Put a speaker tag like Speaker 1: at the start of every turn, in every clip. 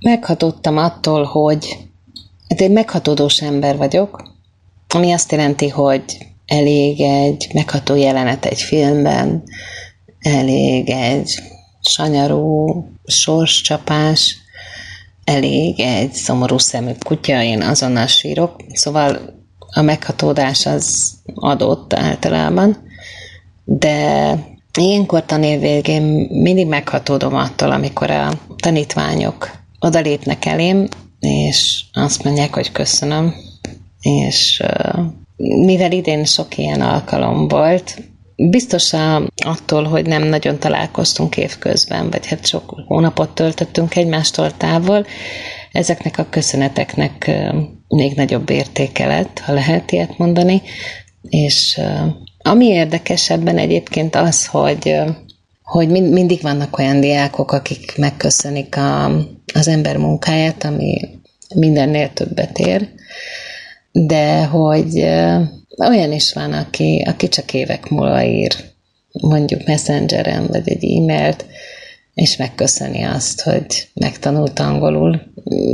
Speaker 1: meghatottam attól, hogy hát egy meghatódós ember vagyok, ami azt jelenti, hogy elég egy megható jelenet egy filmben, elég egy sanyarú sorscsapás, elég egy szomorú szemű kutya, én azonnal sírok. Szóval a meghatódás az adott általában, de ilyenkor tanév végén mindig meghatódom attól, amikor a tanítványok odalépnek elém, és azt mondják, hogy köszönöm, és mivel idén sok ilyen alkalom volt, biztos attól, hogy nem nagyon találkoztunk évközben, vagy hát sok hónapot töltöttünk egymástól távol, ezeknek a köszöneteknek még nagyobb értéke lett, ha lehet ilyet mondani, és ami érdekesebben egyébként az, hogy hogy mind, mindig vannak olyan diákok, akik megköszönik a, az ember munkáját, ami mindennél többet ér, de hogy olyan is van, aki, aki csak évek múlva ír, mondjuk messengeren, vagy egy e-mailt, és megköszöni azt, hogy megtanult angolul.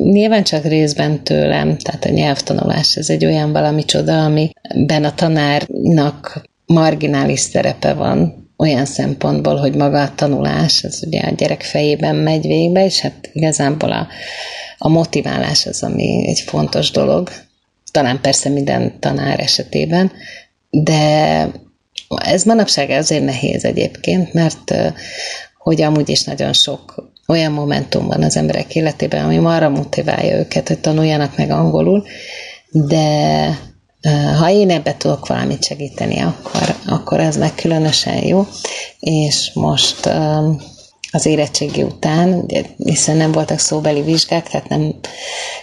Speaker 1: Nyilván csak részben tőlem, tehát a nyelvtanulás ez egy olyan valami csoda, amiben a tanárnak marginális szerepe van, olyan szempontból, hogy maga a tanulás, az ugye a gyerek fejében megy végbe, és hát igazából a, a motiválás az, ami egy fontos dolog, talán persze minden tanár esetében, de ez manapság azért nehéz egyébként, mert hogy amúgy is nagyon sok olyan momentum van az emberek életében, ami arra motiválja őket, hogy tanuljanak meg angolul, de ha én ebbe tudok valamit segíteni, akkor, akkor ez meg különösen jó. És most az érettségi után, ugye, hiszen nem voltak szóbeli vizsgák, tehát nem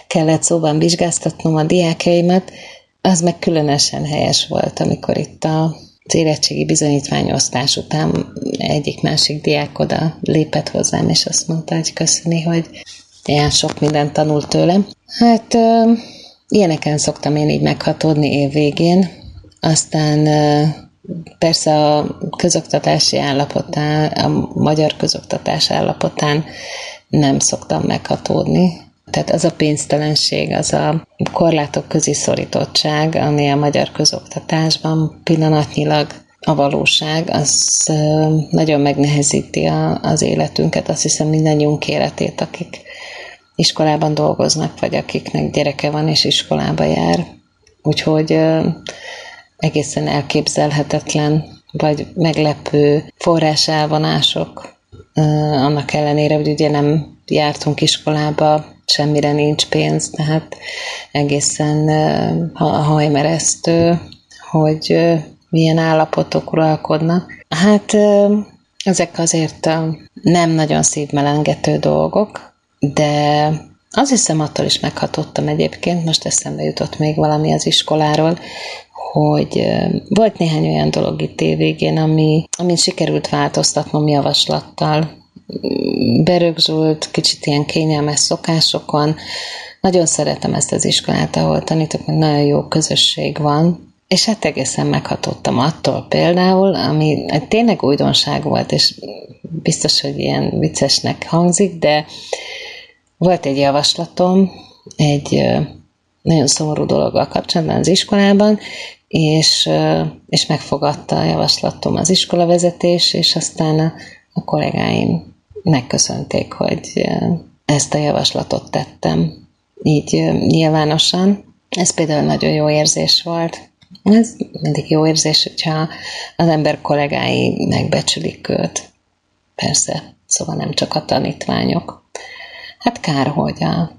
Speaker 1: kellett szóban vizsgáztatnom a diákjaimat, az meg különösen helyes volt, amikor itt a az érettségi bizonyítványosztás után egyik-másik diák oda lépett hozzám, és azt mondta, hogy köszöni, hogy ilyen sok mindent tanult tőlem. Hát ilyeneken szoktam én így meghatódni év végén, aztán persze a közoktatási állapotán, a magyar közoktatás állapotán nem szoktam meghatódni. Tehát az a pénztelenség, az a korlátok közi szorítottság, ami a magyar közoktatásban pillanatnyilag a valóság, az nagyon megnehezíti az életünket, azt hiszem mindannyiunk életét, akik iskolában dolgoznak, vagy akiknek gyereke van és iskolába jár. Úgyhogy egészen elképzelhetetlen, vagy meglepő forráselvonások, annak ellenére, hogy ugye nem jártunk iskolába, semmire nincs pénz, tehát egészen hajmeresztő, hogy milyen állapotok uralkodnak. Hát ezek azért nem nagyon szívmelengető dolgok, de az hiszem attól is meghatottam egyébként, most eszembe jutott még valami az iskoláról, hogy volt néhány olyan dolog itt évvégén, ami, amin sikerült változtatnom javaslattal. Berögzült, kicsit ilyen kényelmes szokásokon. Nagyon szeretem ezt az iskolát, ahol tanítok, meg nagyon jó közösség van, és hát egészen meghatottam attól például, ami tényleg újdonság volt, és biztos, hogy ilyen viccesnek hangzik, de volt egy javaslatom, egy nagyon szomorú dologgal kapcsolatban az iskolában, és, és megfogadta a javaslatom az iskolavezetés, és aztán a, a kollégáim megköszönték, hogy ezt a javaslatot tettem így nyilvánosan. Ez például nagyon jó érzés volt. Ez mindig jó érzés, hogyha az ember kollégái megbecsülik őt. Persze, szóval nem csak a tanítványok. Hát kár, hogy a,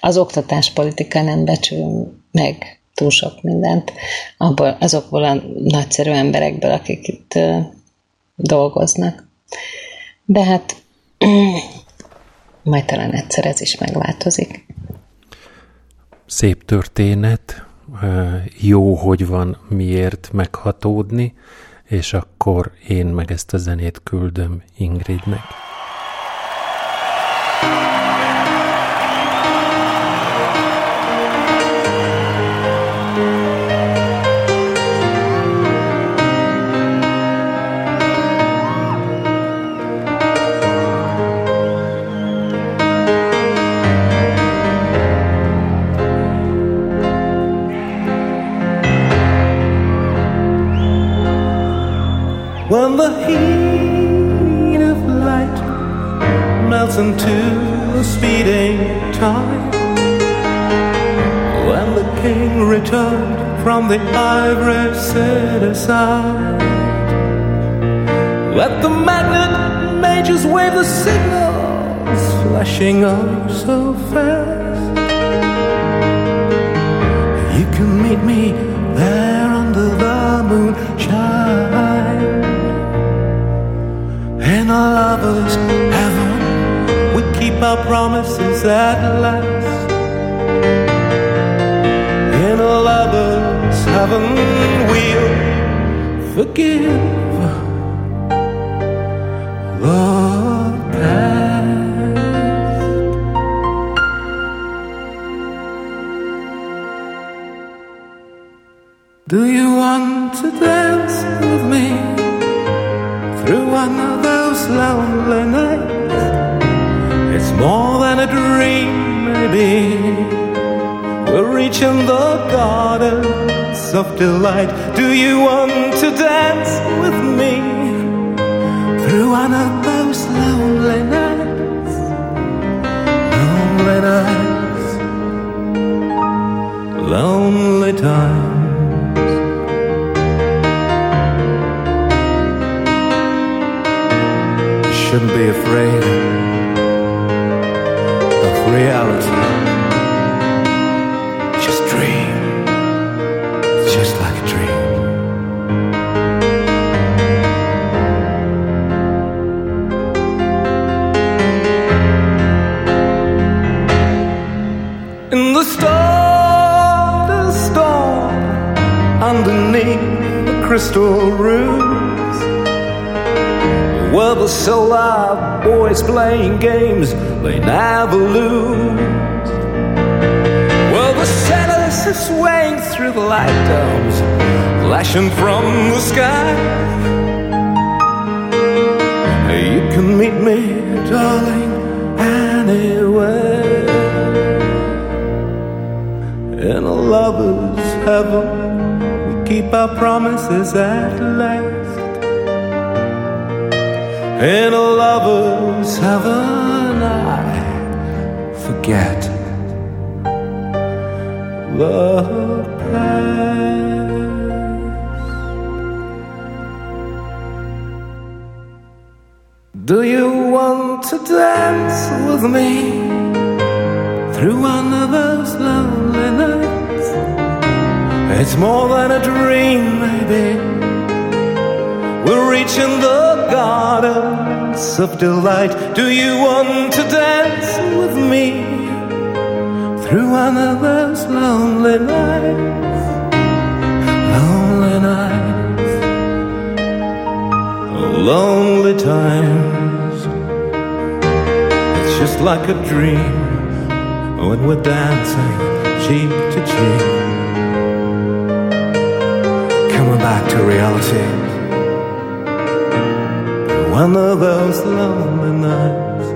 Speaker 1: az oktatáspolitika nem becsül meg túl sok mindent abból, azokból a nagyszerű emberekből, akik itt dolgoznak. De hát majd talán egyszer ez is megváltozik.
Speaker 2: Szép történet, jó, hogy van miért meghatódni, és akkor én meg ezt a zenét küldöm Ingridnek.
Speaker 3: The ivory city side, let the magnet majors wave the signals, flashing oh so fast. You can meet me there under the moonshine in a lover's heaven. We keep our promises at last. Heaven, we'll forgive were the solar boys playing games they never lose. Well, the sailors are swaying through the light domes, flashing from the sky. You can meet me, darling, anywhere. In a lover's heaven, we keep our promises at last. In a lover's heaven, I forget the past. Do you want to dance with me through one of those lonely nights? It's more than a dream, maybe. We're reaching the gardens of delight. Do you want to dance with me through those lonely nights? Lonely nights, lonely times. It's just like a dream when we're dancing cheek to cheek. Coming back to reality. Of those lonely nights.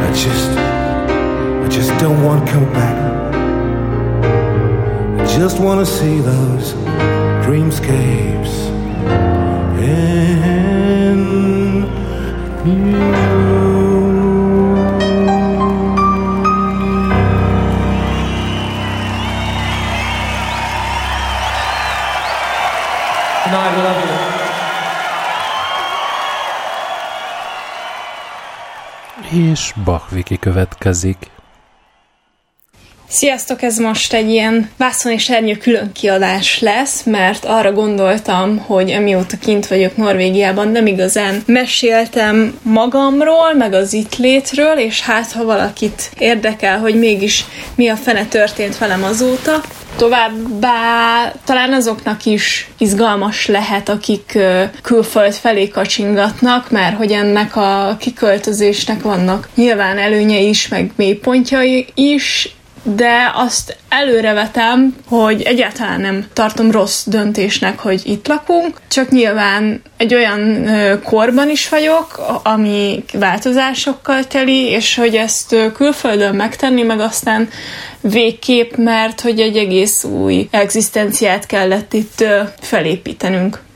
Speaker 3: I just, I just don't want to come back. I just want to see those dreamscapes in you.
Speaker 2: És Bach következik.
Speaker 4: Sziasztok, ez most egy ilyen vászon és ernyő külön kiadás lesz, mert arra gondoltam, hogy amióta kint vagyok Norvégiában, nem igazán meséltem magamról, meg az itt létről, és hát ha valakit érdekel, hogy mégis mi a fene történt velem azóta, Továbbá talán azoknak is izgalmas lehet, akik külföld felé kacsingatnak, mert hogy ennek a kiköltözésnek vannak nyilván előnyei is, meg mélypontjai is, de azt előrevetem, hogy egyáltalán nem tartom rossz döntésnek, hogy itt lakunk, csak nyilván egy olyan korban is vagyok, ami változásokkal teli, és hogy ezt külföldön megtenni, meg aztán végképp, mert hogy egy egész új egzisztenciát kellett itt felépítenünk.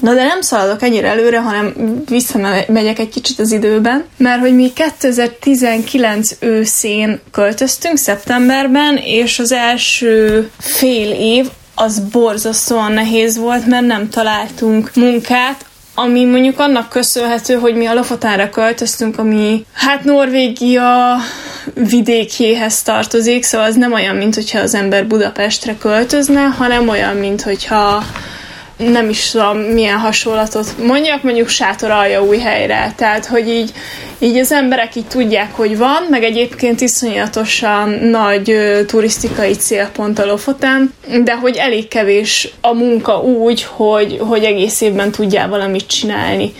Speaker 4: Na de nem szaladok ennyire előre, hanem visszamegyek egy kicsit az időben, mert hogy mi 2019 őszén költöztünk, szeptemberben, és az első fél év az borzasztóan nehéz volt, mert nem találtunk munkát, ami mondjuk annak köszönhető, hogy mi a Lofotára költöztünk, ami hát Norvégia vidékéhez tartozik, szóval az nem olyan, mint hogyha az ember Budapestre költözne, hanem olyan, mint hogyha nem is tudom milyen hasonlatot mondjak, mondjuk sátor alja új helyre. Tehát, hogy így, így az emberek így tudják, hogy van, meg egyébként iszonyatosan nagy ö, turisztikai célpont a Lofoten, de hogy elég kevés a munka úgy, hogy, hogy egész évben tudjál valamit csinálni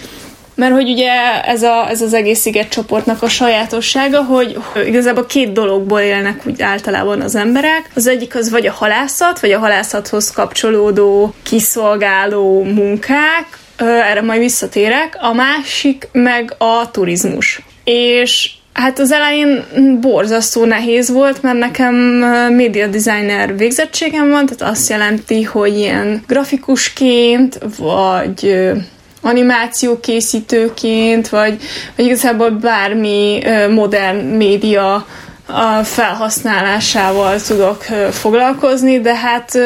Speaker 4: mert hogy ugye ez, a, ez az egész csoportnak a sajátossága, hogy igazából két dologból élnek úgy általában az emberek. Az egyik az vagy a halászat, vagy a halászathoz kapcsolódó kiszolgáló munkák, erre majd visszatérek, a másik meg a turizmus. És Hát az elején borzasztó nehéz volt, mert nekem média designer végzettségem van, tehát azt jelenti, hogy ilyen grafikusként, vagy animációkészítőként, vagy, vagy igazából bármi modern média a felhasználásával tudok foglalkozni, de hát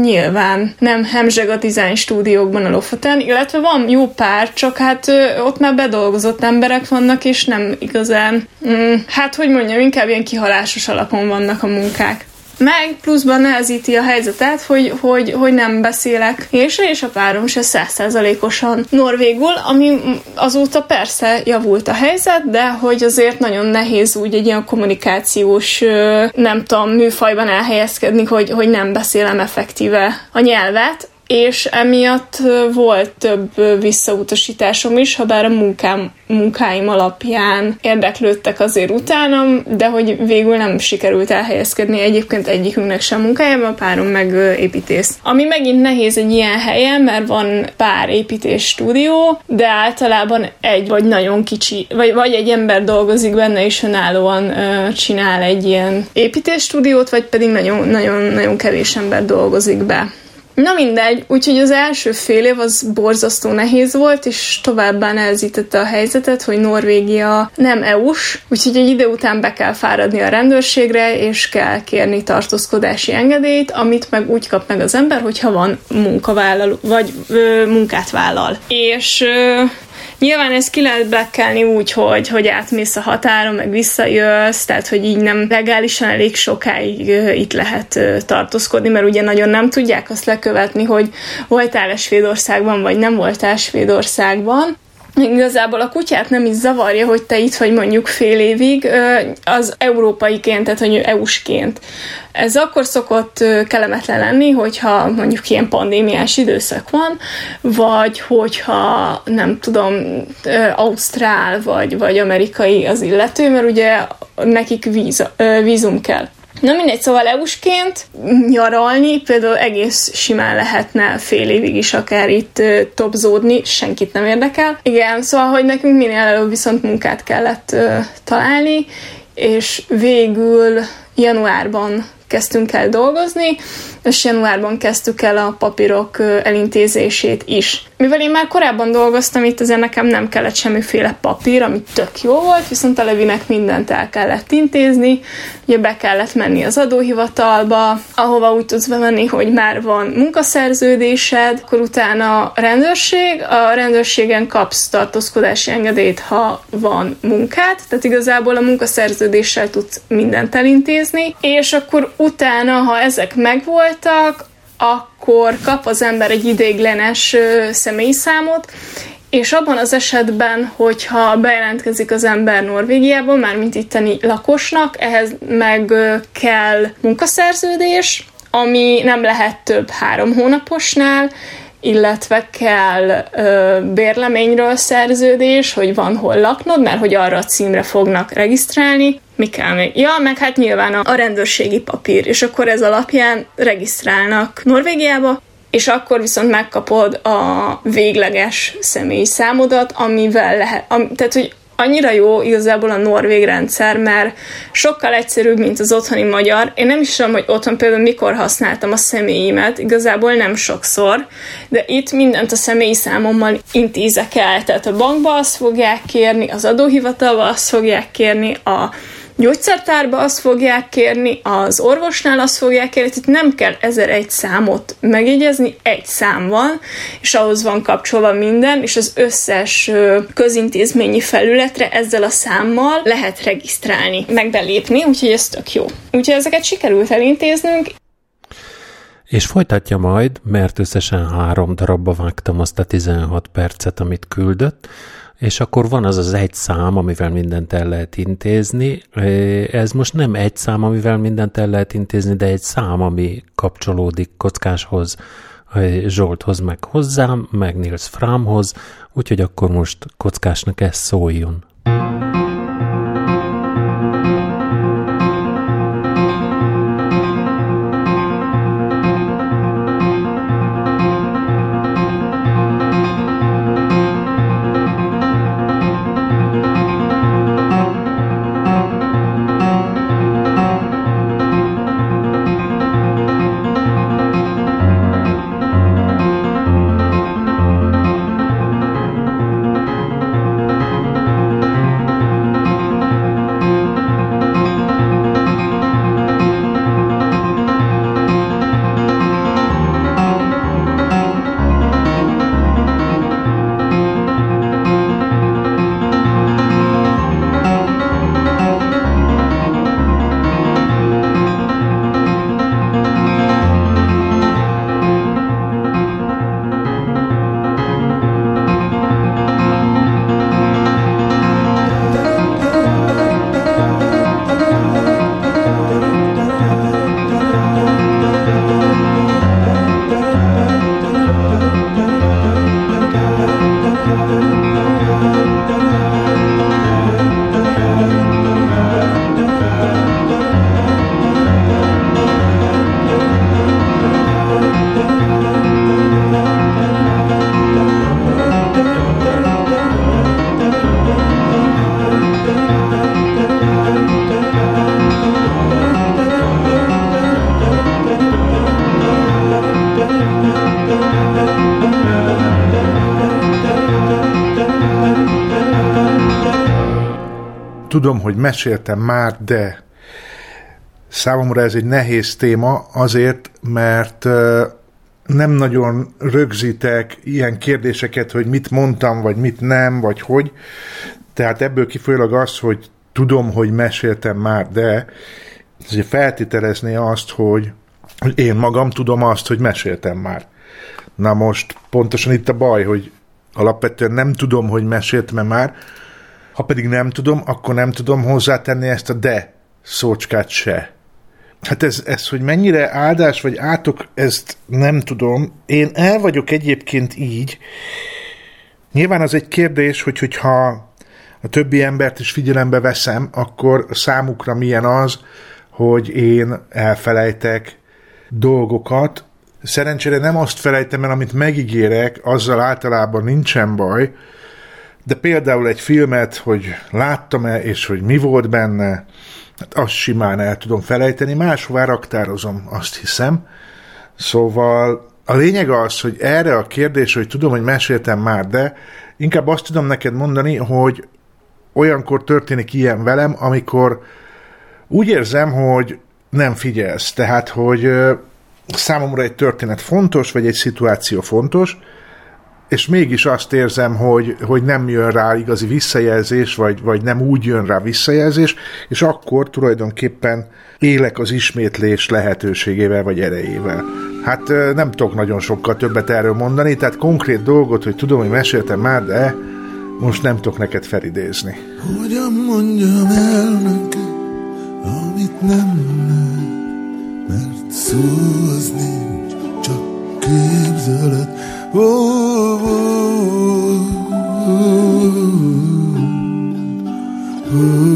Speaker 4: nyilván nem hemzseg a design stúdiókban a Lofoten, illetve van jó pár, csak hát ott már bedolgozott emberek vannak, és nem igazán, mm, hát hogy mondjam, inkább ilyen kihalásos alapon vannak a munkák meg pluszban nehezíti a helyzetet, hogy, hogy, hogy nem beszélek. Én se, és a párom se százszázalékosan norvégul, ami azóta persze javult a helyzet, de hogy azért nagyon nehéz úgy egy ilyen kommunikációs, nem tudom, műfajban elhelyezkedni, hogy, hogy nem beszélem effektíve a nyelvet, és emiatt volt több visszautasításom is, ha bár a munkám, munkáim alapján érdeklődtek azért utánam, de hogy végül nem sikerült elhelyezkedni egyébként egyikünknek sem munkájában, a párom meg építész. Ami megint nehéz egy ilyen helyen, mert van pár építés stúdió, de általában egy vagy nagyon kicsi, vagy, vagy egy ember dolgozik benne, és önállóan uh, csinál egy ilyen építés stúdiót, vagy pedig nagyon, nagyon, nagyon kevés ember dolgozik be. Na mindegy, úgyhogy az első fél év az borzasztó nehéz volt, és továbbá nehezítette a helyzetet, hogy Norvégia nem EU-s, úgyhogy egy idő után be kell fáradni a rendőrségre, és kell kérni tartózkodási engedélyt, amit meg úgy kap meg az ember, hogyha van munkavállaló, vagy ö, munkát vállal. És ö, Nyilván ezt ki lehet bekelni úgy, hogy, hogy átmész a határon, meg visszajössz, tehát hogy így nem legálisan elég sokáig itt lehet tartózkodni, mert ugye nagyon nem tudják azt lekövetni, hogy voltál-e Svédországban, vagy nem voltál Svédországban. Igazából a kutyát nem is zavarja, hogy te itt vagy mondjuk fél évig, az európaiként, tehát hogy EU-sként. Ez akkor szokott kellemetlen lenni, hogyha mondjuk ilyen pandémiás időszak van, vagy hogyha nem tudom, ausztrál vagy, vagy amerikai az illető, mert ugye nekik víz, vízum kell. Na mindegy, szóval EU-sként nyaralni például egész simán lehetne fél évig is akár itt topzódni, senkit nem érdekel. Igen, szóval, hogy nekünk minél előbb viszont munkát kellett találni, és végül januárban kezdtünk el dolgozni, és januárban kezdtük el a papírok elintézését is. Mivel én már korábban dolgoztam itt, azért nekem nem kellett semmiféle papír, ami tök jó volt, viszont a Levinek mindent el kellett intézni, ugye be kellett menni az adóhivatalba, ahova úgy tudsz bemenni, hogy már van munkaszerződésed, akkor utána a rendőrség, a rendőrségen kapsz tartózkodási engedélyt, ha van munkát, tehát igazából a munkaszerződéssel tudsz mindent elintézni, és akkor utána, ha ezek megvoltak, akkor kap az ember egy idéglenes személyi számot, és abban az esetben, hogyha bejelentkezik az ember Norvégiában, mármint itteni lakosnak, ehhez meg kell munkaszerződés, ami nem lehet több három hónaposnál, illetve kell ö, bérleményről szerződés, hogy van hol laknod, mert hogy arra a címre fognak regisztrálni, Mi kell még? Ja, meg hát nyilván a, a rendőrségi papír, és akkor ez alapján regisztrálnak Norvégiába, és akkor viszont megkapod a végleges személyi számodat, amivel lehet, am, tehát hogy annyira jó igazából a norvég rendszer, mert sokkal egyszerűbb, mint az otthoni magyar. Én nem is tudom, hogy otthon például mikor használtam a személyimet, igazából nem sokszor, de itt mindent a személyi számommal intézek el. Tehát a bankba azt fogják kérni, az adóhivatalba azt fogják kérni, a gyógyszertárba azt fogják kérni, az orvosnál azt fogják kérni, tehát nem kell ezer egy számot megjegyezni, egy szám van, és ahhoz van kapcsolva minden, és az összes közintézményi felületre ezzel a számmal lehet regisztrálni, meg belépni, úgyhogy ez tök jó. Úgyhogy ezeket sikerült elintéznünk,
Speaker 2: és folytatja majd, mert összesen három darabba vágtam azt a 16 percet, amit küldött, és akkor van az az egy szám, amivel mindent el lehet intézni. Ez most nem egy szám, amivel mindent el lehet intézni, de egy szám, ami kapcsolódik kockáshoz, Zsolthoz, meg hozzám, meg Nils Framhoz, úgyhogy akkor most kockásnak ez szóljon.
Speaker 5: Tudom, meséltem már, de számomra ez egy nehéz téma azért, mert nem nagyon rögzítek ilyen kérdéseket, hogy mit mondtam, vagy mit nem, vagy hogy. Tehát ebből kifolyólag az, hogy tudom, hogy meséltem már, de ez feltételezné azt, hogy, én magam tudom azt, hogy meséltem már. Na most pontosan itt a baj, hogy alapvetően nem tudom, hogy meséltem már, ha pedig nem tudom, akkor nem tudom hozzátenni ezt a de szócskát se. Hát ez, ez, hogy mennyire áldás vagy átok, ezt nem tudom. Én el vagyok egyébként így. Nyilván az egy kérdés, hogy hogyha a többi embert is figyelembe veszem, akkor számukra milyen az, hogy én elfelejtek dolgokat. Szerencsére nem azt felejtem el, amit megígérek, azzal általában nincsen baj, de például egy filmet, hogy láttam-e, és hogy mi volt benne, hát azt simán el tudom felejteni, máshová raktározom, azt hiszem. Szóval a lényeg az, hogy erre a kérdés, hogy tudom, hogy meséltem már, de inkább azt tudom neked mondani, hogy olyankor történik ilyen velem, amikor úgy érzem, hogy nem figyelsz. Tehát, hogy számomra egy történet fontos, vagy egy szituáció fontos, és mégis azt érzem, hogy, hogy nem jön rá igazi visszajelzés, vagy, vagy nem úgy jön rá visszajelzés, és akkor tulajdonképpen élek az ismétlés lehetőségével, vagy erejével. Hát nem tudok nagyon sokkal többet erről mondani, tehát konkrét dolgot, hogy tudom, hogy meséltem már, de most nem tudok neked felidézni.
Speaker 3: Hogyan mondjam el neked, amit nem lehet, mert szó az nincs, csak képzelet,
Speaker 6: ooh, ooh, ooh.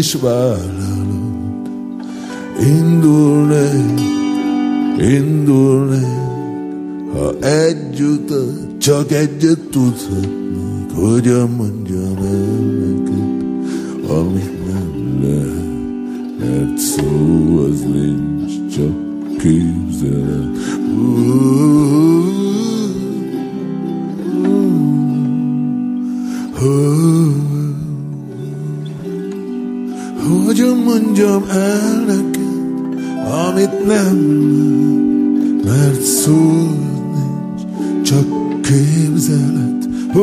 Speaker 6: Is vállalod. Indulnék, indulnék, ha együtt, csak egyet tudhatnék, hogyan mondjam el neked, amit nem lehet, mert szó az nincs, csak képzeled. Uh, Hogyan mondjam el neked, amit nem mert szó nincs, csak képzelet. Oh,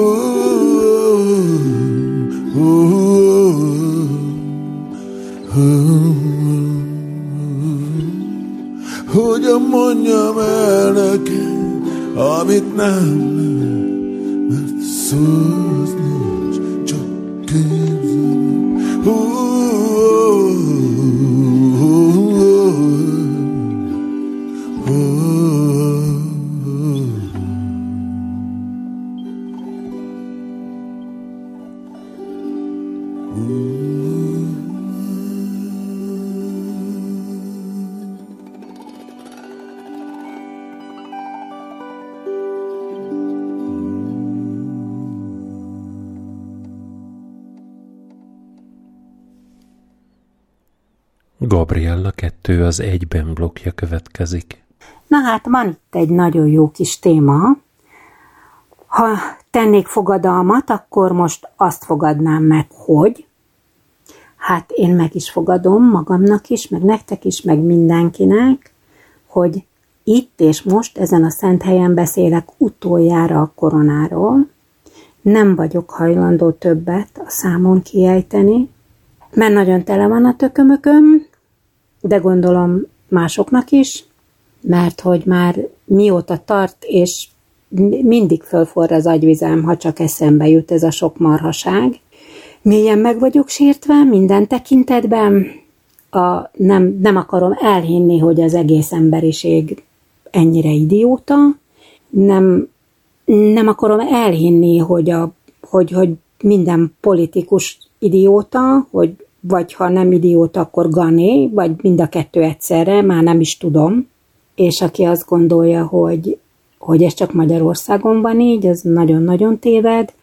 Speaker 6: oh, oh, oh. Hogyan mondjam el neked, amit nem lehet,
Speaker 2: 2 az egyben blokkja következik.
Speaker 7: Na hát van itt egy nagyon jó kis téma. Ha tennék fogadalmat, akkor most azt fogadnám meg, hogy hát én meg is fogadom magamnak is, meg nektek is, meg mindenkinek, hogy itt és most ezen a szent helyen beszélek utoljára a koronáról. Nem vagyok hajlandó többet a számon kiejteni, mert nagyon tele van a tökömököm, de gondolom másoknak is, mert hogy már mióta tart, és mindig fölforra az agyvizem, ha csak eszembe jut ez a sok marhaság. Mélyen meg vagyok sértve minden tekintetben, a, nem, nem akarom elhinni, hogy az egész emberiség ennyire idióta, nem, nem akarom elhinni, hogy, a, hogy, hogy minden politikus idióta, hogy vagy ha nem idióta, akkor gané, vagy mind a kettő egyszerre, már nem is tudom. És aki azt gondolja, hogy, hogy ez csak Magyarországon van így, az nagyon-nagyon téved,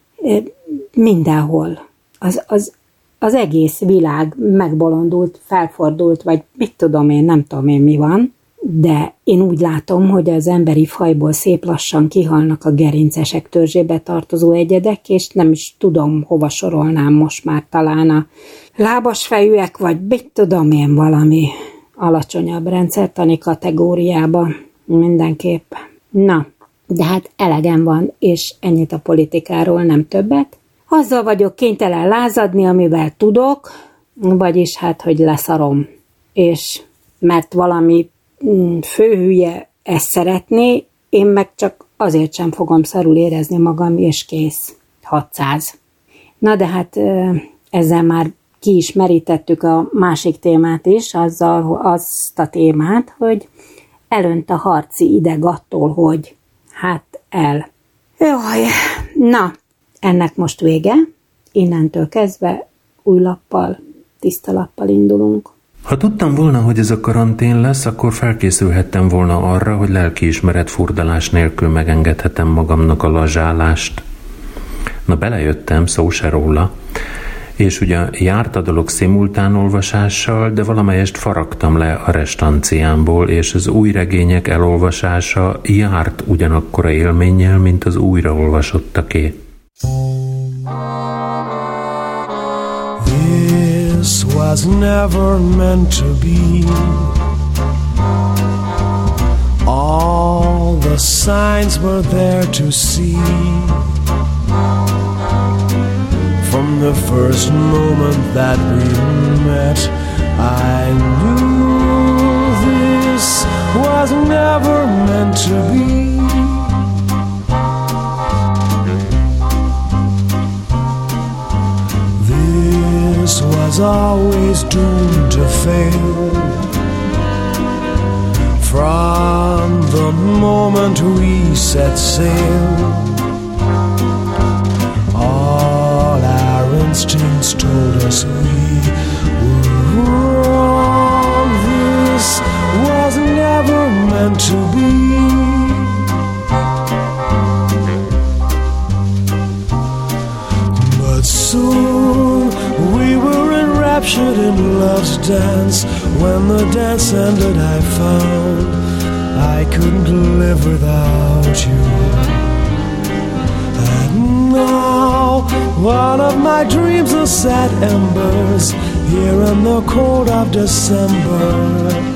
Speaker 7: mindenhol. Az, az, az egész világ megbolondult, felfordult, vagy mit tudom én, nem tudom én mi van, de én úgy látom, hogy az emberi fajból szép lassan kihalnak a gerincesek törzsébe tartozó egyedek, és nem is tudom, hova sorolnám most már talán a lábas fejűek, vagy mit tudom én valami alacsonyabb rendszertani kategóriába mindenképp. Na, de hát elegem van, és ennyit a politikáról, nem többet. Azzal vagyok kénytelen lázadni, amivel tudok, vagyis hát, hogy leszarom. És mert valami mm, főhülye ezt szeretné, én meg csak azért sem fogom szarul érezni magam, és kész. 600. Na de hát ezzel már ki is merítettük a másik témát is, azzal azt a témát, hogy elönt a harci ideg attól, hogy hát el. Jaj, na, ennek most vége. Innentől kezdve új lappal, tiszta lappal indulunk.
Speaker 2: Ha tudtam volna, hogy ez a karantén lesz, akkor felkészülhettem volna arra, hogy lelkiismeret furdalás nélkül megengedhetem magamnak a lazsálást. Na belejöttem, szó se róla, és ugye járt a dolog szimultán olvasással, de valamelyest faragtam le a restanciámból, és az új regények elolvasása járt ugyanakkora élménnyel, mint az újraolvasottaké.
Speaker 8: This was never meant to be. All the signs were there to see. From the first moment that we met, I knew this was never meant to be. This was always doomed to fail. From the moment we set sail. Told us we were wrong. This was never meant to be. But soon we were enraptured in love's dance. When the dance ended, I found I couldn't live without you. My dreams are sad embers Here in the cold of December.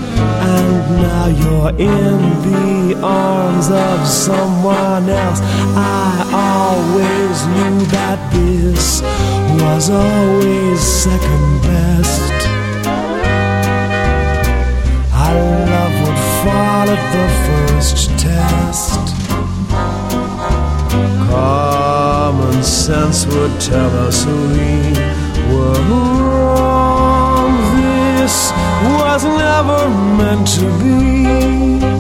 Speaker 8: And now you're in the arms of someone else. I always knew that this was always second best. I love would fall at the first test Common sense would tell us we were wrong. This was never meant to be.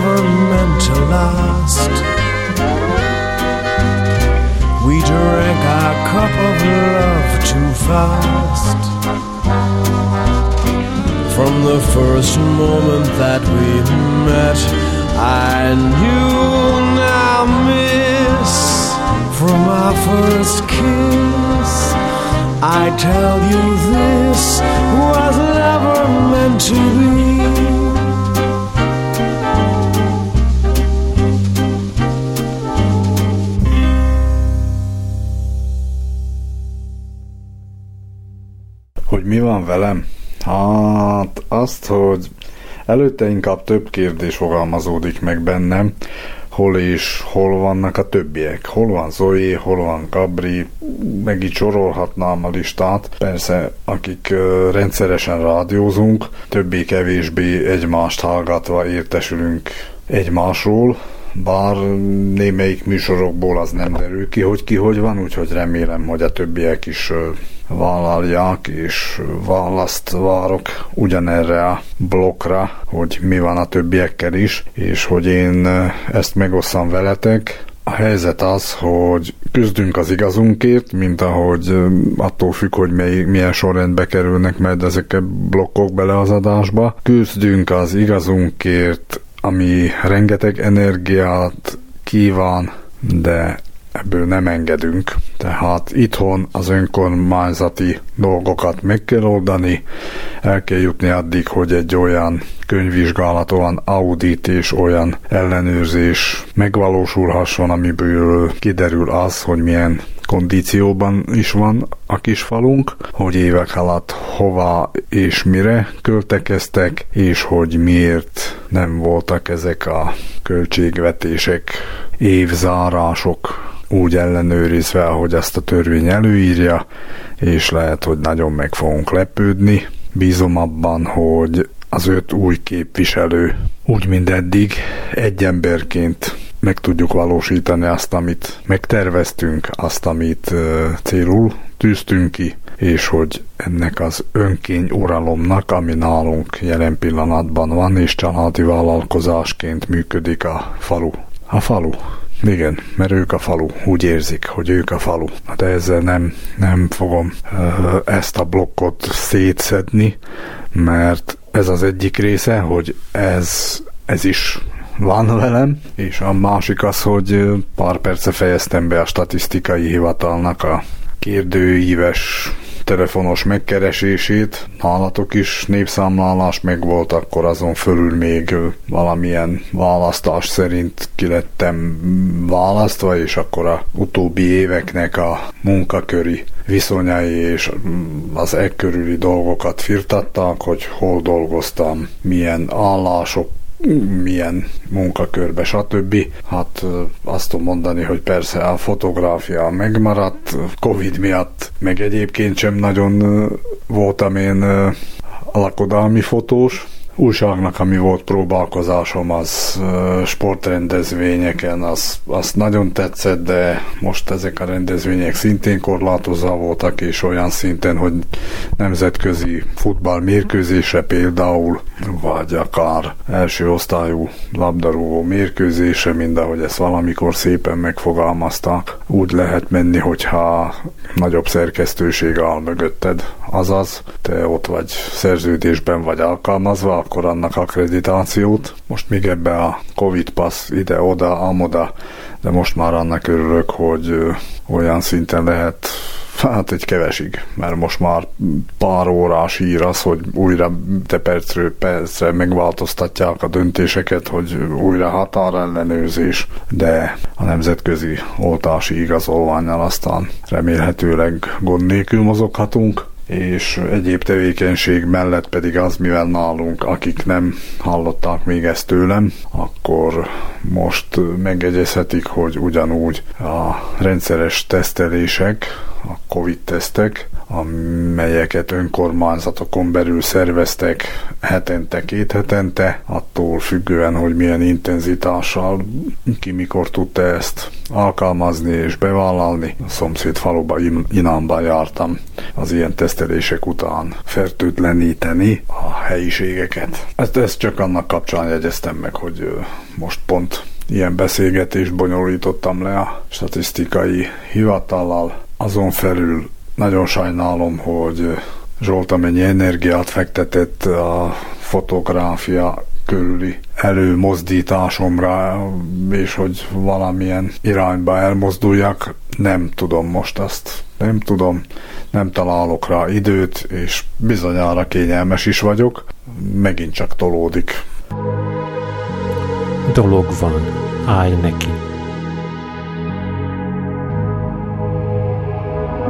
Speaker 8: Never meant to last. We drank our cup of love too fast. From the first moment that we met, I knew now, miss, from our first kiss. I tell you, this was never meant to be.
Speaker 9: Mi van velem? Hát azt, hogy előtte inkább több kérdés fogalmazódik meg bennem, hol és hol vannak a többiek. Hol van Zoe, hol van Gabri, meg így sorolhatnám a listát. Persze, akik rendszeresen rádiózunk, többé-kevésbé egymást hallgatva értesülünk egymásról, bár némelyik műsorokból az nem derül ki, hogy ki hogy van, úgyhogy remélem, hogy a többiek is vállalják, és választ várok ugyanerre a blokkra, hogy mi van a többiekkel is, és hogy én ezt megosszam veletek. A helyzet az, hogy küzdünk az igazunkért, mint ahogy attól függ, hogy mely, milyen sorrendbe kerülnek majd ezek a blokkok bele az adásba. Küzdünk az igazunkért, ami rengeteg energiát kíván, de ebből nem engedünk. Tehát itthon az önkormányzati dolgokat meg kell oldani, el kell jutni addig, hogy egy olyan könyvvizsgálat, olyan audit és olyan ellenőrzés megvalósulhasson, amiből kiderül az, hogy milyen kondícióban is van a kis falunk, hogy évek alatt hova és mire költekeztek, és hogy miért nem voltak ezek a költségvetések, évzárások úgy ellenőrizve, ahogy azt a törvény előírja, és lehet, hogy nagyon meg fogunk lepődni. Bízom abban, hogy az öt új képviselő úgy, mint eddig, egy emberként meg tudjuk valósítani azt, amit megterveztünk, azt, amit célul tűztünk ki, és hogy ennek az önkény uralomnak, ami nálunk jelen pillanatban van, és családi vállalkozásként működik a falu. A falu. Igen, mert ők a falu, úgy érzik, hogy ők a falu. De ezzel nem, nem fogom ezt a blokkot szétszedni, mert ez az egyik része, hogy ez, ez is van velem, és a másik az, hogy pár perce fejeztem be a statisztikai hivatalnak a kérdőíves telefonos megkeresését, nálatok is népszámlálás meg volt, akkor azon fölül még valamilyen választás szerint kilettem választva, és akkor a utóbbi éveknek a munkaköri viszonyai és az e körüli dolgokat firtattak, hogy hol dolgoztam, milyen állások milyen munkakörbe, stb. Hát azt tudom mondani, hogy persze a fotográfia megmaradt, Covid miatt, meg egyébként sem nagyon voltam én lakodalmi fotós, újságnak, ami volt próbálkozásom, az sportrendezvényeken, az, azt nagyon tetszett, de most ezek a rendezvények szintén korlátozva voltak, és olyan szinten, hogy nemzetközi futball mérkőzése például, vagy akár első osztályú labdarúgó mérkőzése, mind ahogy ezt valamikor szépen megfogalmaztak, úgy lehet menni, hogyha nagyobb szerkesztőség áll mögötted. Azaz, te ott vagy szerződésben vagy alkalmazva, akkor annak akkreditációt. Most még ebbe a Covid pass ide-oda, amoda, de most már annak örülök, hogy olyan szinten lehet Hát egy kevesig, mert most már pár órás ír az, hogy újra te percről percre megváltoztatják a döntéseket, hogy újra határellenőrzés, de a nemzetközi oltási igazolványal aztán remélhetőleg gond nélkül mozoghatunk és egyéb tevékenység mellett pedig az, mivel nálunk, akik nem hallották még ezt tőlem, akkor most megegyezhetik, hogy ugyanúgy a rendszeres tesztelések, a COVID-tesztek, amelyeket önkormányzatokon belül szerveztek hetente, két hetente, attól függően, hogy milyen intenzitással, ki mikor tudta ezt alkalmazni és bevállalni. A szomszéd faluba, Inánba jártam az ilyen tesztelések után fertőtleníteni a helyiségeket. Ezt, ezt csak annak kapcsán jegyeztem meg, hogy most pont ilyen beszélgetést bonyolítottam le a statisztikai hivatallal. Azon felül nagyon sajnálom, hogy Zsolt amennyi energiát fektetett a fotográfia körüli előmozdításomra, és hogy valamilyen irányba elmozduljak, nem tudom most azt. Nem tudom, nem találok rá időt, és bizonyára kényelmes is vagyok. Megint csak tolódik.
Speaker 2: Dolog van, állj neki.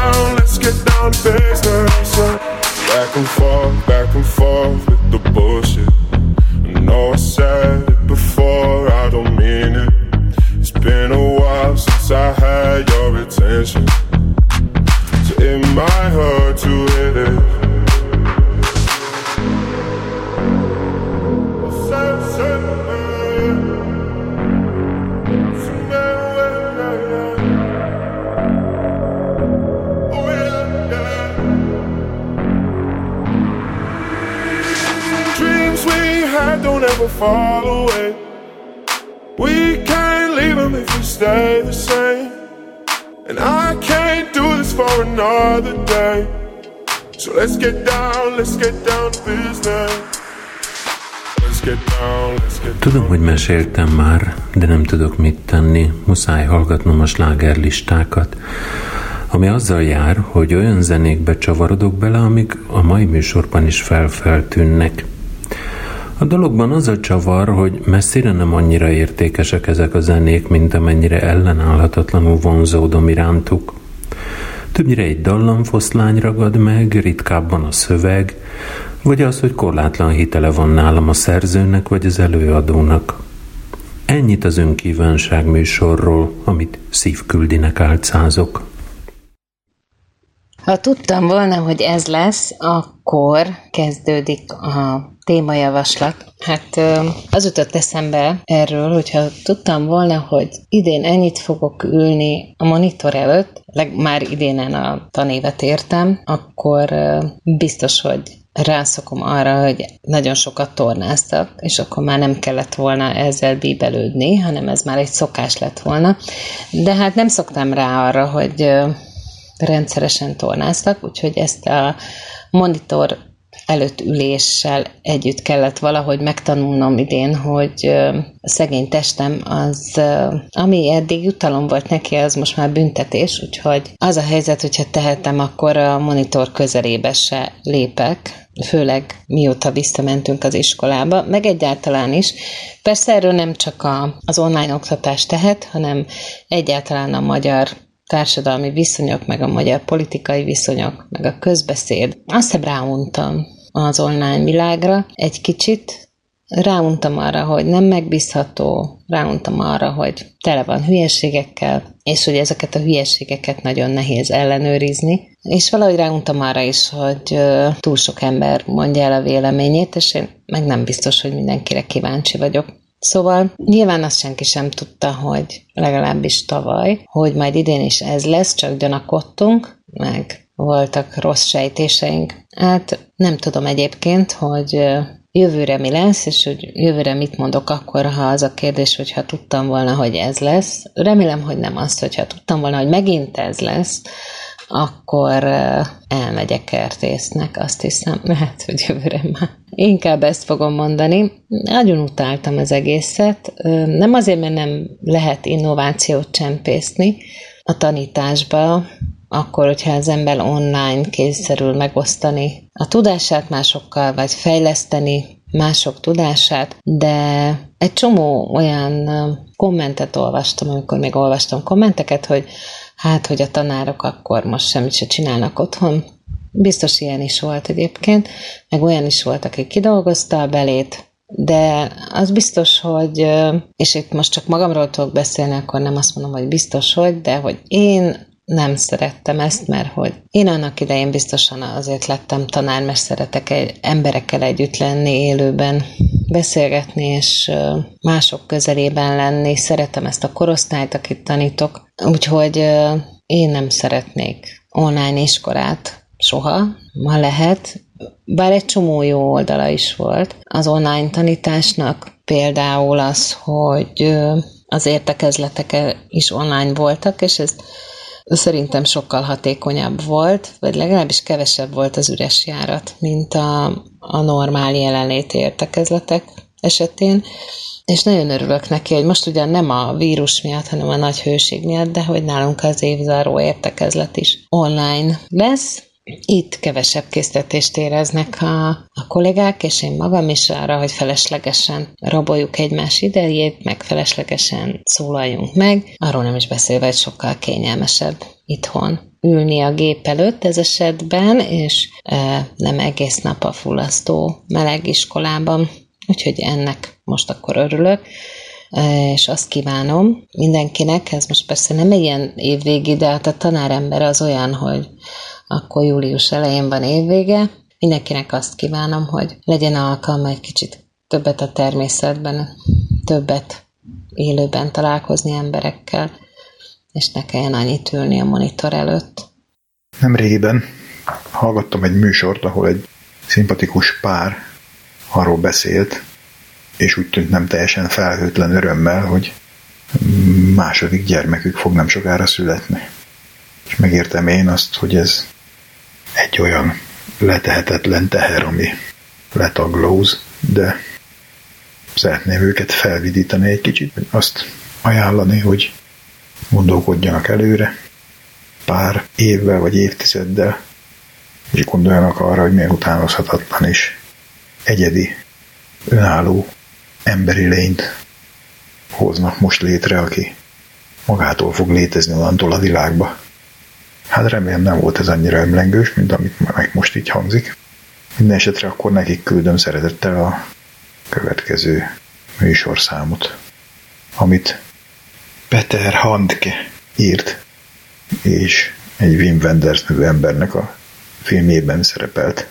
Speaker 10: down, let's get down to business. Uh, back and forth, back and forth with the bullshit. I know I said it before, I don't mean it. It's been a while since I had your attention. Ever fall away. We can't leave them if we stay the same. And I can't do this for another day. So let's get down, let's get down to business.
Speaker 2: Tudom, hogy meséltem már, de nem tudok mit tenni. Muszáj hallgatnom a slágerlistákat, ami azzal jár, hogy olyan zenékbe csavarodok bele, amik a mai műsorban is felfeltűnnek. A dologban az a csavar, hogy messzire nem annyira értékesek ezek a zenék, mint amennyire ellenállhatatlanul vonzódom irántuk. Többnyire egy dallamfoszlány ragad meg, ritkábban a szöveg, vagy az, hogy korlátlan hitele van nálam a szerzőnek vagy az előadónak. Ennyit az önkívánság műsorról, amit szívküldinek álcázok.
Speaker 1: Ha tudtam volna, hogy ez lesz, akkor kezdődik a témajavaslat. Hát az jutott eszembe erről, hogyha tudtam volna, hogy idén ennyit fogok ülni a monitor előtt, már idénen a tanévet értem, akkor biztos, hogy rászokom arra, hogy nagyon sokat tornáztak, és akkor már nem kellett volna ezzel bíbelődni, hanem ez már egy szokás lett volna. De hát nem szoktam rá arra, hogy rendszeresen tornáztak, úgyhogy ezt a monitor előtt üléssel együtt kellett valahogy megtanulnom idén, hogy a szegény testem az, ami eddig jutalom volt neki, az most már büntetés, úgyhogy az a helyzet, hogyha tehetem, akkor a monitor közelébe se lépek, főleg mióta visszamentünk az iskolába, meg egyáltalán is. Persze erről nem csak a, az online oktatás tehet, hanem egyáltalán a magyar társadalmi viszonyok, meg a magyar politikai viszonyok, meg a közbeszéd. Azt hiszem ráuntam az online világra egy kicsit, ráuntam arra, hogy nem megbízható, ráuntam arra, hogy tele van hülyeségekkel, és hogy ezeket a hülyeségeket nagyon nehéz ellenőrizni, és valahogy ráuntam arra is, hogy túl sok ember mondja el a véleményét, és én meg nem biztos, hogy mindenkire kíváncsi vagyok. Szóval nyilván azt senki sem tudta, hogy legalábbis tavaly, hogy majd idén is ez lesz, csak gyanakodtunk, meg voltak rossz sejtéseink. Hát nem tudom egyébként, hogy jövőre mi lesz, és hogy jövőre mit mondok akkor, ha az a kérdés, hogy ha tudtam volna, hogy ez lesz. Remélem, hogy nem azt, hogyha tudtam volna, hogy megint ez lesz, akkor elmegyek kertésznek, azt hiszem, lehet, hogy jövőre már. Inkább ezt fogom mondani. Nagyon utáltam az egészet. Nem azért, mert nem lehet innovációt csempészni a tanításba, akkor, hogyha az ember online kényszerül megosztani a tudását másokkal, vagy fejleszteni mások tudását, de egy csomó olyan kommentet olvastam, amikor még olvastam kommenteket, hogy hát, hogy a tanárok akkor most semmit se csinálnak otthon. Biztos ilyen is volt egyébként, meg olyan is volt, aki kidolgozta a belét, de az biztos, hogy, és itt most csak magamról tudok beszélni, akkor nem azt mondom, hogy biztos, hogy, de hogy én nem szerettem ezt, mert hogy én annak idején biztosan azért lettem tanár, mert szeretek egy emberekkel együtt lenni, élőben beszélgetni, és mások közelében lenni. Szeretem ezt a korosztályt, akit tanítok. Úgyhogy én nem szeretnék online iskolát soha, ma lehet, bár egy csomó jó oldala is volt az online tanításnak, például az, hogy az értekezletek is online voltak, és ez szerintem sokkal hatékonyabb volt, vagy legalábbis kevesebb volt az üres járat, mint a, a normál jelenléti értekezletek esetén. És nagyon örülök neki, hogy most ugyan nem a vírus miatt, hanem a nagy hőség miatt, de hogy nálunk az évzáró értekezlet is online lesz, itt kevesebb késztetést éreznek a, a kollégák, és én magam is arra, hogy feleslegesen raboljuk egymás idejét, meg feleslegesen szólaljunk meg, arról nem is beszélve, hogy sokkal kényelmesebb itthon ülni a gép előtt ez esetben, és e, nem egész nap a fullasztó meleg iskolában, úgyhogy ennek most akkor örülök e, és azt kívánom mindenkinek, ez most persze nem egy ilyen évvégi, de hát a tanárember az olyan, hogy akkor július elején van évvége. Mindenkinek azt kívánom, hogy legyen alkalma egy kicsit többet a természetben, többet élőben találkozni emberekkel, és ne kelljen annyit ülni a monitor előtt.
Speaker 11: Nem régiben hallgattam egy műsort, ahol egy szimpatikus pár arról beszélt, és úgy tűnt nem teljesen felhőtlen örömmel, hogy második gyermekük fog nem sokára születni. És megértem én azt, hogy ez egy olyan letehetetlen teher, ami letaglóz, de szeretném őket felvidítani egy kicsit, azt ajánlani, hogy gondolkodjanak előre pár évvel vagy évtizeddel, és gondoljanak arra, hogy milyen utánozhatatlan is egyedi, önálló emberi lényt hoznak most létre, aki magától fog létezni onnantól a világba. Hát remélem nem volt ez annyira ömlengős, mint amit meg most így hangzik. Minden esetre akkor nekik küldöm szeretettel a következő műsorszámot, amit Peter Handke írt, és egy Wim Wenders nevű embernek a filmjében szerepelt.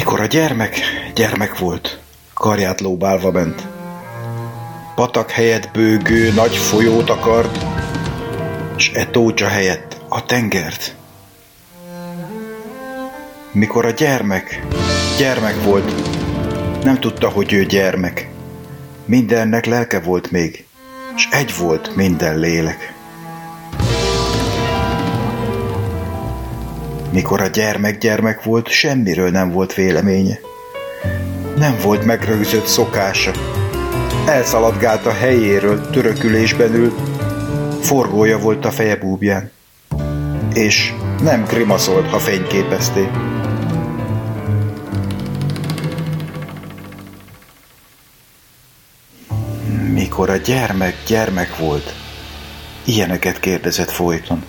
Speaker 11: Mikor a gyermek gyermek volt, karját lóbálva ment. Patak helyett bőgő nagy folyót akart, s e tócsa helyett a tengert. Mikor a gyermek gyermek volt, nem tudta, hogy ő gyermek. Mindennek lelke volt még, és egy volt minden lélek. Mikor a gyermek gyermek volt, semmiről nem volt véleménye. Nem volt megrögzött szokása. Elszaladgált a helyéről, törökülésben ült, forgója volt a feje búbján. És nem grimaszolt, ha fényképezték. Mikor a gyermek gyermek volt, ilyeneket kérdezett folyton.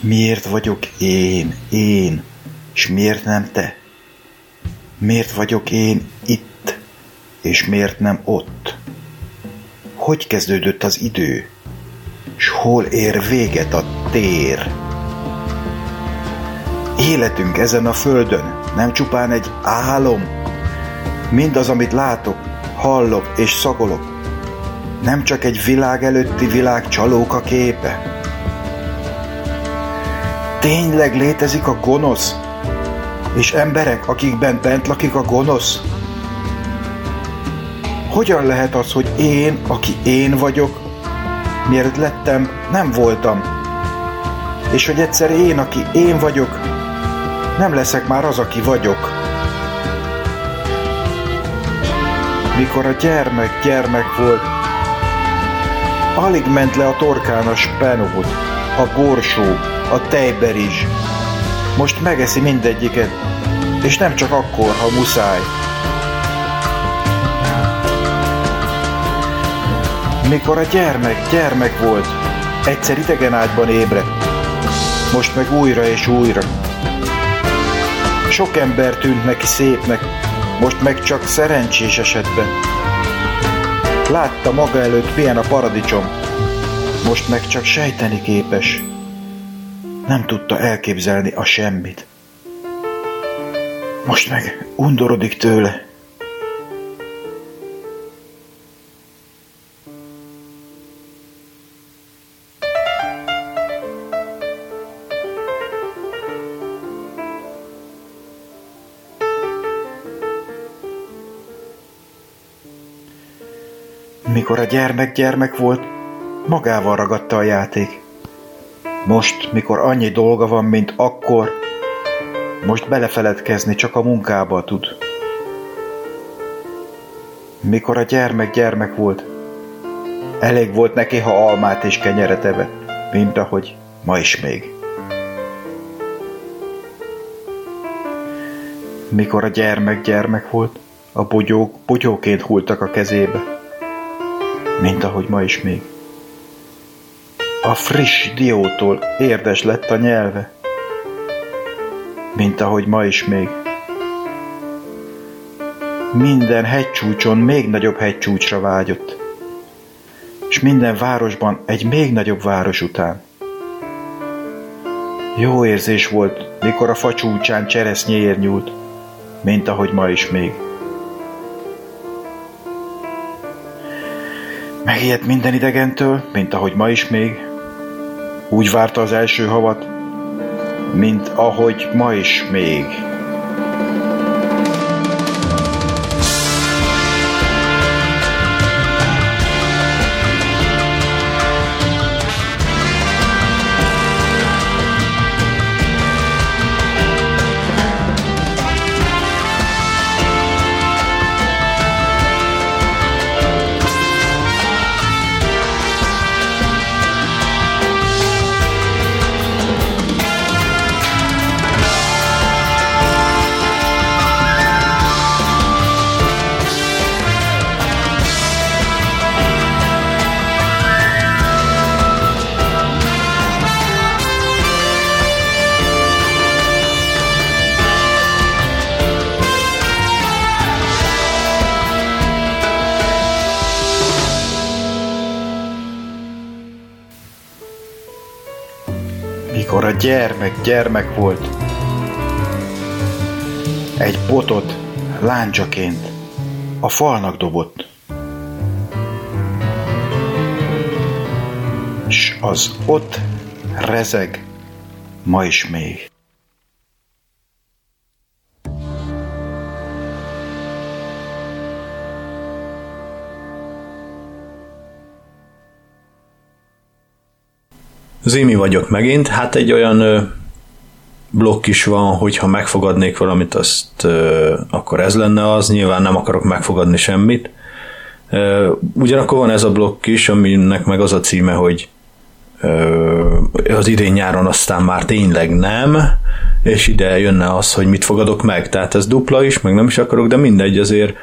Speaker 11: Miért vagyok én, én, és miért nem te? Miért vagyok én itt, és miért nem ott? Hogy kezdődött az idő, és hol ér véget a tér? Életünk ezen a földön nem csupán egy álom, mindaz, amit látok, hallok és szagolok, nem csak egy világ előtti világ csalóka képe, Tényleg létezik a gonosz? És emberek, akikben bent lakik a gonosz? Hogyan lehet az, hogy én, aki én vagyok, miért lettem, nem voltam? És hogy egyszer én, aki én vagyok, nem leszek már az, aki vagyok. Mikor a gyermek gyermek volt, alig ment le a torkán a spenót, a borsó, a tejberizs. Most megeszi mindegyiket, és nem csak akkor, ha muszáj. Mikor a gyermek gyermek volt, egyszer idegen ágyban ébredt, most meg újra és újra. Sok ember tűnt neki szépnek, most meg csak szerencsés esetben. Látta maga előtt milyen a paradicsom, most meg csak sejteni képes nem tudta elképzelni a semmit. Most meg undorodik tőle. Mikor a gyermek gyermek volt, magával ragadta a játék. Most, mikor annyi dolga van, mint akkor, most belefeledkezni csak a munkába tud. Mikor a gyermek gyermek volt, elég volt neki, ha almát és kenyeret evett, mint ahogy ma is még. Mikor a gyermek gyermek volt, a bogyók bogyóként hultak a kezébe, mint ahogy ma is még. A friss diótól érdes lett a nyelve, mint ahogy ma is még. Minden hegycsúcson még nagyobb hegycsúcsra vágyott, és minden városban egy még nagyobb város után. Jó érzés volt, mikor a facsúcsán cseresznyéért nyúlt, mint ahogy ma is még. Megijedt minden idegentől, mint ahogy ma is még. Úgy várta az első havat, mint ahogy ma is még. Gyermek gyermek volt, egy botot láncsaként a falnak dobott. S az ott rezeg ma is még.
Speaker 12: Zimi vagyok megint, hát egy olyan blokk is van, hogyha megfogadnék valamit, azt akkor ez lenne az, nyilván nem akarok megfogadni semmit. Ugyanakkor van ez a blokk is, aminek meg az a címe, hogy az idén nyáron aztán már tényleg nem, és ide jönne az, hogy mit fogadok meg. Tehát ez dupla is, meg nem is akarok, de mindegy azért.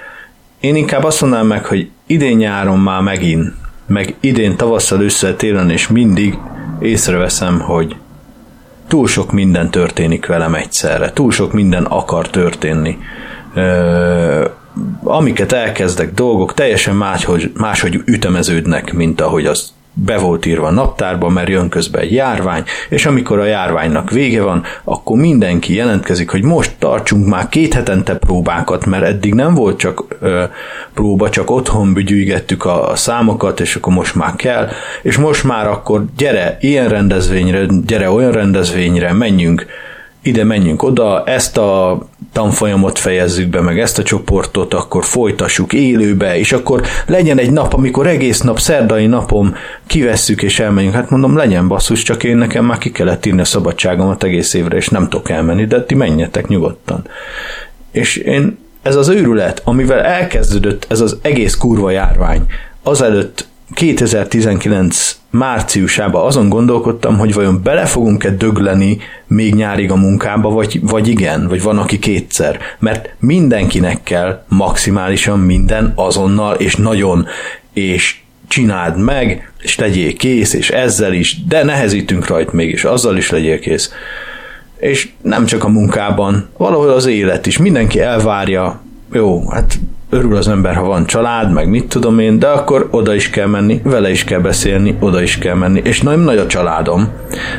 Speaker 12: Én inkább azt mondanám meg, hogy idén nyáron már megint, meg idén tavasszal, ősszel, télen és mindig észreveszem, hogy túl sok minden történik velem egyszerre, túl sok minden akar történni. Ö, amiket elkezdek, dolgok teljesen máshogy, máshogy ütemeződnek, mint ahogy az be volt írva a naptárba, mert jön közben egy járvány, és amikor a járványnak vége van, akkor mindenki jelentkezik, hogy most tartsunk már két hetente próbákat, mert eddig nem volt csak ö, próba, csak otthon bügyűjgettük a, a számokat, és akkor most már kell, és most már akkor gyere ilyen rendezvényre, gyere olyan rendezvényre, menjünk ide menjünk oda, ezt a tanfolyamot fejezzük be, meg ezt a csoportot, akkor folytassuk élőbe, és akkor legyen egy nap, amikor egész nap, szerdai napom kivesszük és elmegyünk. Hát mondom, legyen basszus, csak én nekem már ki kellett írni a szabadságomat egész évre, és nem tudok elmenni, de ti menjetek nyugodtan. És én, ez az őrület, amivel elkezdődött ez az egész kurva járvány, azelőtt 2019 márciusában azon gondolkodtam, hogy vajon bele fogunk-e dögleni még nyárig a munkába, vagy, vagy igen, vagy van, aki kétszer. Mert mindenkinek kell maximálisan minden azonnal, és nagyon, és csináld meg, és legyél kész, és ezzel is, de nehezítünk rajt mégis, azzal is legyél kész. És nem csak a munkában, valahol az élet is, mindenki elvárja, jó, hát örül az ember, ha van család, meg mit tudom én, de akkor oda is kell menni, vele is kell beszélni, oda is kell menni, és nagyon nagy a családom,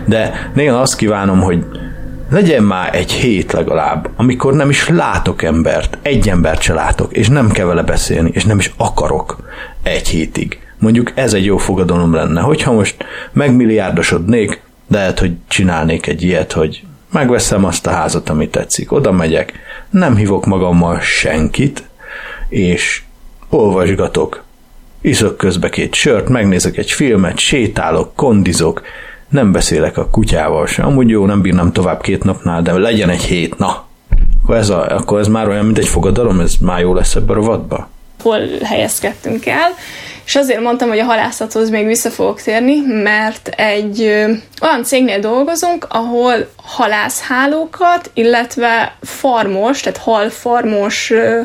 Speaker 12: de néha azt kívánom, hogy legyen már egy hét legalább, amikor nem is látok embert, egy embert se látok, és nem kell vele beszélni, és nem is akarok egy hétig. Mondjuk ez egy jó fogadalom lenne, hogyha most megmilliárdosodnék, lehet, hogy csinálnék egy ilyet, hogy megveszem azt a házat, amit tetszik, oda megyek, nem hívok magammal senkit, és olvasgatok. Iszok közbe két sört, megnézek egy filmet, sétálok, kondizok, nem beszélek a kutyával sem. Amúgy jó, nem bírnám tovább két napnál, de legyen egy hét, na. Akkor ez, a, akkor ez már olyan, mint egy fogadalom, ez már jó lesz ebben a vadba.
Speaker 4: Hol helyezkedtünk el, és azért mondtam, hogy a halászathoz még vissza fogok térni, mert egy olyan cégnél dolgozunk, ahol halászhálókat, illetve farmos, tehát halfarmos ö,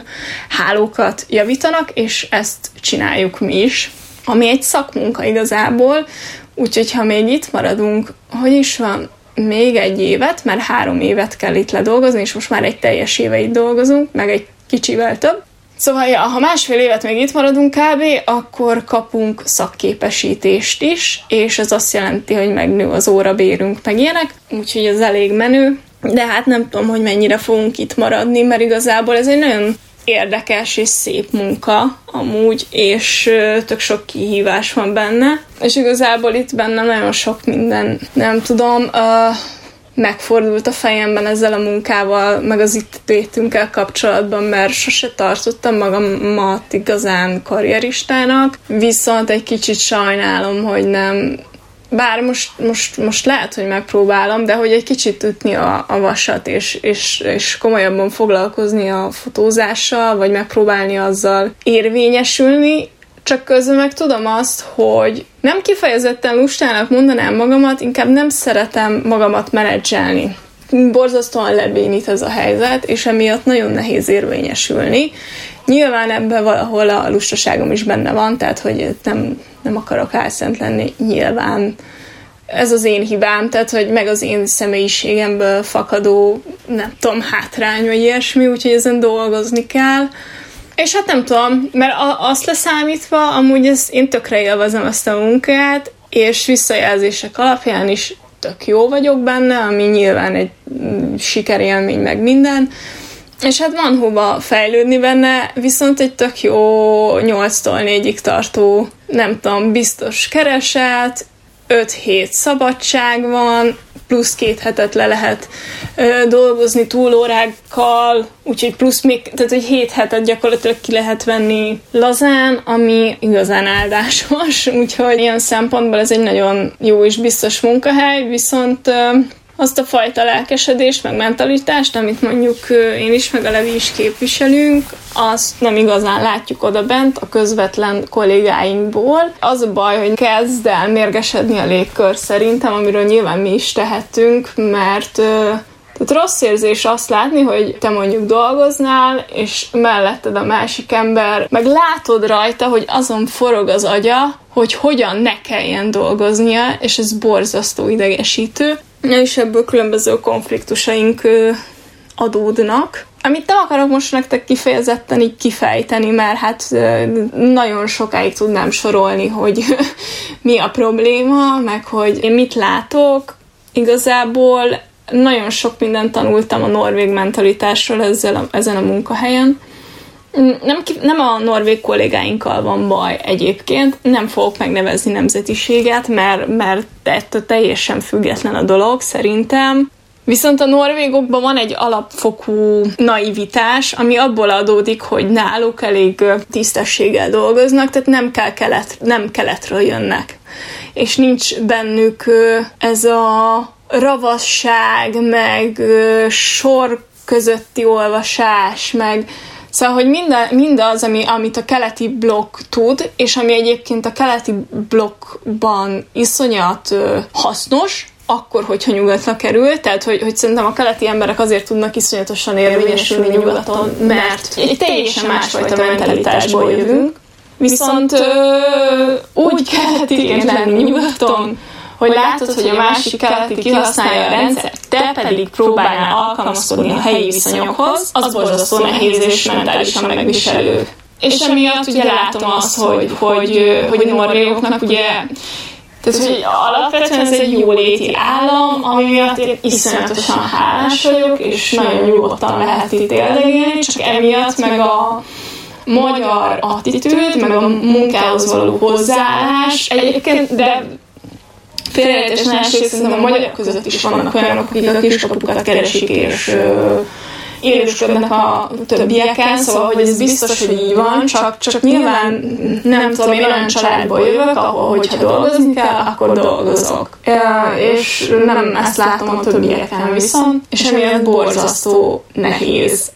Speaker 4: hálókat javítanak, és ezt csináljuk mi is, ami egy szakmunka igazából, úgyhogy ha még itt maradunk, hogy is van, még egy évet, mert három évet kell itt ledolgozni, és most már egy teljes éve itt dolgozunk, meg egy kicsivel több, Szóval, ja, ha másfél évet még itt maradunk kb., akkor kapunk szakképesítést is, és ez azt jelenti, hogy megnő az órabérünk, meg ilyenek, úgyhogy ez elég menő. De hát nem tudom, hogy mennyire fogunk itt maradni, mert igazából ez egy nagyon érdekes és szép munka amúgy, és tök sok kihívás van benne, és igazából itt bennem nagyon sok minden, nem tudom, uh, megfordult a fejemben ezzel a munkával, meg az itt létünkkel kapcsolatban, mert sose tartottam magamat igazán karrieristának, viszont egy kicsit sajnálom, hogy nem. Bár most, most, most lehet, hogy megpróbálom, de hogy egy kicsit ütni a, a vasat, és, és, és komolyabban foglalkozni a fotózással, vagy megpróbálni azzal érvényesülni, csak közben meg tudom azt, hogy nem kifejezetten lustának mondanám magamat, inkább nem szeretem magamat menedzselni. Borzasztóan lebénít ez a helyzet, és emiatt nagyon nehéz érvényesülni. Nyilván ebben valahol a lustaságom is benne van, tehát hogy nem, nem akarok álszent lenni, nyilván ez az én hibám, tehát hogy meg az én személyiségemből fakadó, nem tudom, hátrány, vagy ilyesmi, úgyhogy ezen dolgozni kell. És hát nem tudom, mert azt leszámítva, amúgy ez, én tökre élvezem ezt a munkát, és visszajelzések alapján is tök jó vagyok benne, ami nyilván egy mm, sikerélmény meg minden, és hát van hova fejlődni benne, viszont egy tök jó 8-tól 4-ig tartó, nem tudom, biztos kereset, 5 hét szabadság van, plusz két hetet le lehet ö, dolgozni túlórákkal, úgyhogy plusz még, tehát hogy hét hetet gyakorlatilag ki lehet venni lazán, ami igazán áldásos, úgyhogy ilyen szempontból ez egy nagyon jó és biztos munkahely, viszont ö, azt a fajta lelkesedést, meg mentalitást, amit mondjuk én is, meg a Levi is képviselünk, azt nem igazán látjuk oda bent a közvetlen kollégáinkból. Az a baj, hogy kezd el mérgesedni a légkör szerintem, amiről nyilván mi is tehetünk, mert tehát rossz érzés azt látni, hogy te mondjuk dolgoznál, és melletted a másik ember, meg látod rajta, hogy azon forog az agya, hogy hogyan ne kelljen dolgoznia, és ez borzasztó idegesítő és ebből különböző konfliktusaink adódnak. Amit nem akarok most nektek kifejezetten így kifejteni, mert hát nagyon sokáig tudnám sorolni, hogy mi a probléma, meg hogy én mit látok. Igazából nagyon sok mindent tanultam a norvég mentalitásról ezzel a, ezen a munkahelyen. Nem, nem a norvég kollégáinkkal van baj egyébként, nem fogok megnevezni nemzetiséget, mert, mert ettől teljesen független a dolog szerintem. Viszont a norvégokban van egy alapfokú naivitás, ami abból adódik, hogy náluk elég tisztességgel dolgoznak, tehát nem, kell kelet, nem keletről jönnek. És nincs bennük ez a ravasság, meg sor közötti olvasás, meg Szóval, hogy minden, mindaz, ami, amit a keleti blokk tud, és ami egyébként a keleti blokkban iszonyat ö, hasznos, akkor, hogyha nyugatra kerül, tehát hogy, hogy szerintem a keleti emberek azért tudnak iszonyatosan érvényesülni nyugaton, mert egy teljesen másfajta mentalitásból jövünk, viszont ö, úgy keletiként lenni nyugaton, hogy látod, hogy a másik keleti kihasználja a rendszert, te pedig próbálnál alkalmazkodni a helyi viszonyokhoz, az borzasztó nehéz és mentálisan megviselő. És emiatt ugye látom azt, hogy, hogy, hogy a norvégoknak ugye tehát, hogy alapvetően ez egy jóléti állam, ami miatt én iszonyatosan hálás vagyok, és nagyon nyugodtan lehet itt élni, csak emiatt meg a magyar attitűd, meg a munkához való hozzáállás egyébként, de félreértés másrészt szerintem a magyarok között is vannak olyanok, akik a kiskapukat keresik, és élősködnek a többieken, szóval hogy ez biztos, hogy így van, csak, csak nyilván nem tudom, én olyan családból jövök, ahol hogyha dolgozni kell, akkor dolgozok. És nem ezt látom a többieken viszont, és emiatt borzasztó nehéz.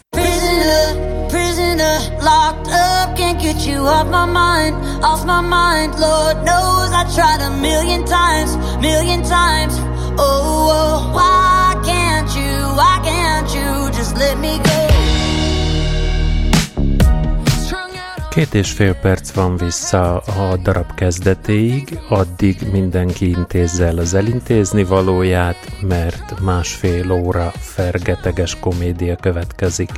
Speaker 4: Locked up, can't get you off my mind, off my mind. Lord knows I tried a million times, million times. Oh, oh why can't you, why can't you just let me go?
Speaker 2: Két és fél perc van vissza a darab kezdetéig, addig mindenki intézze el az elintézni valóját, mert másfél óra fergeteges komédia következik.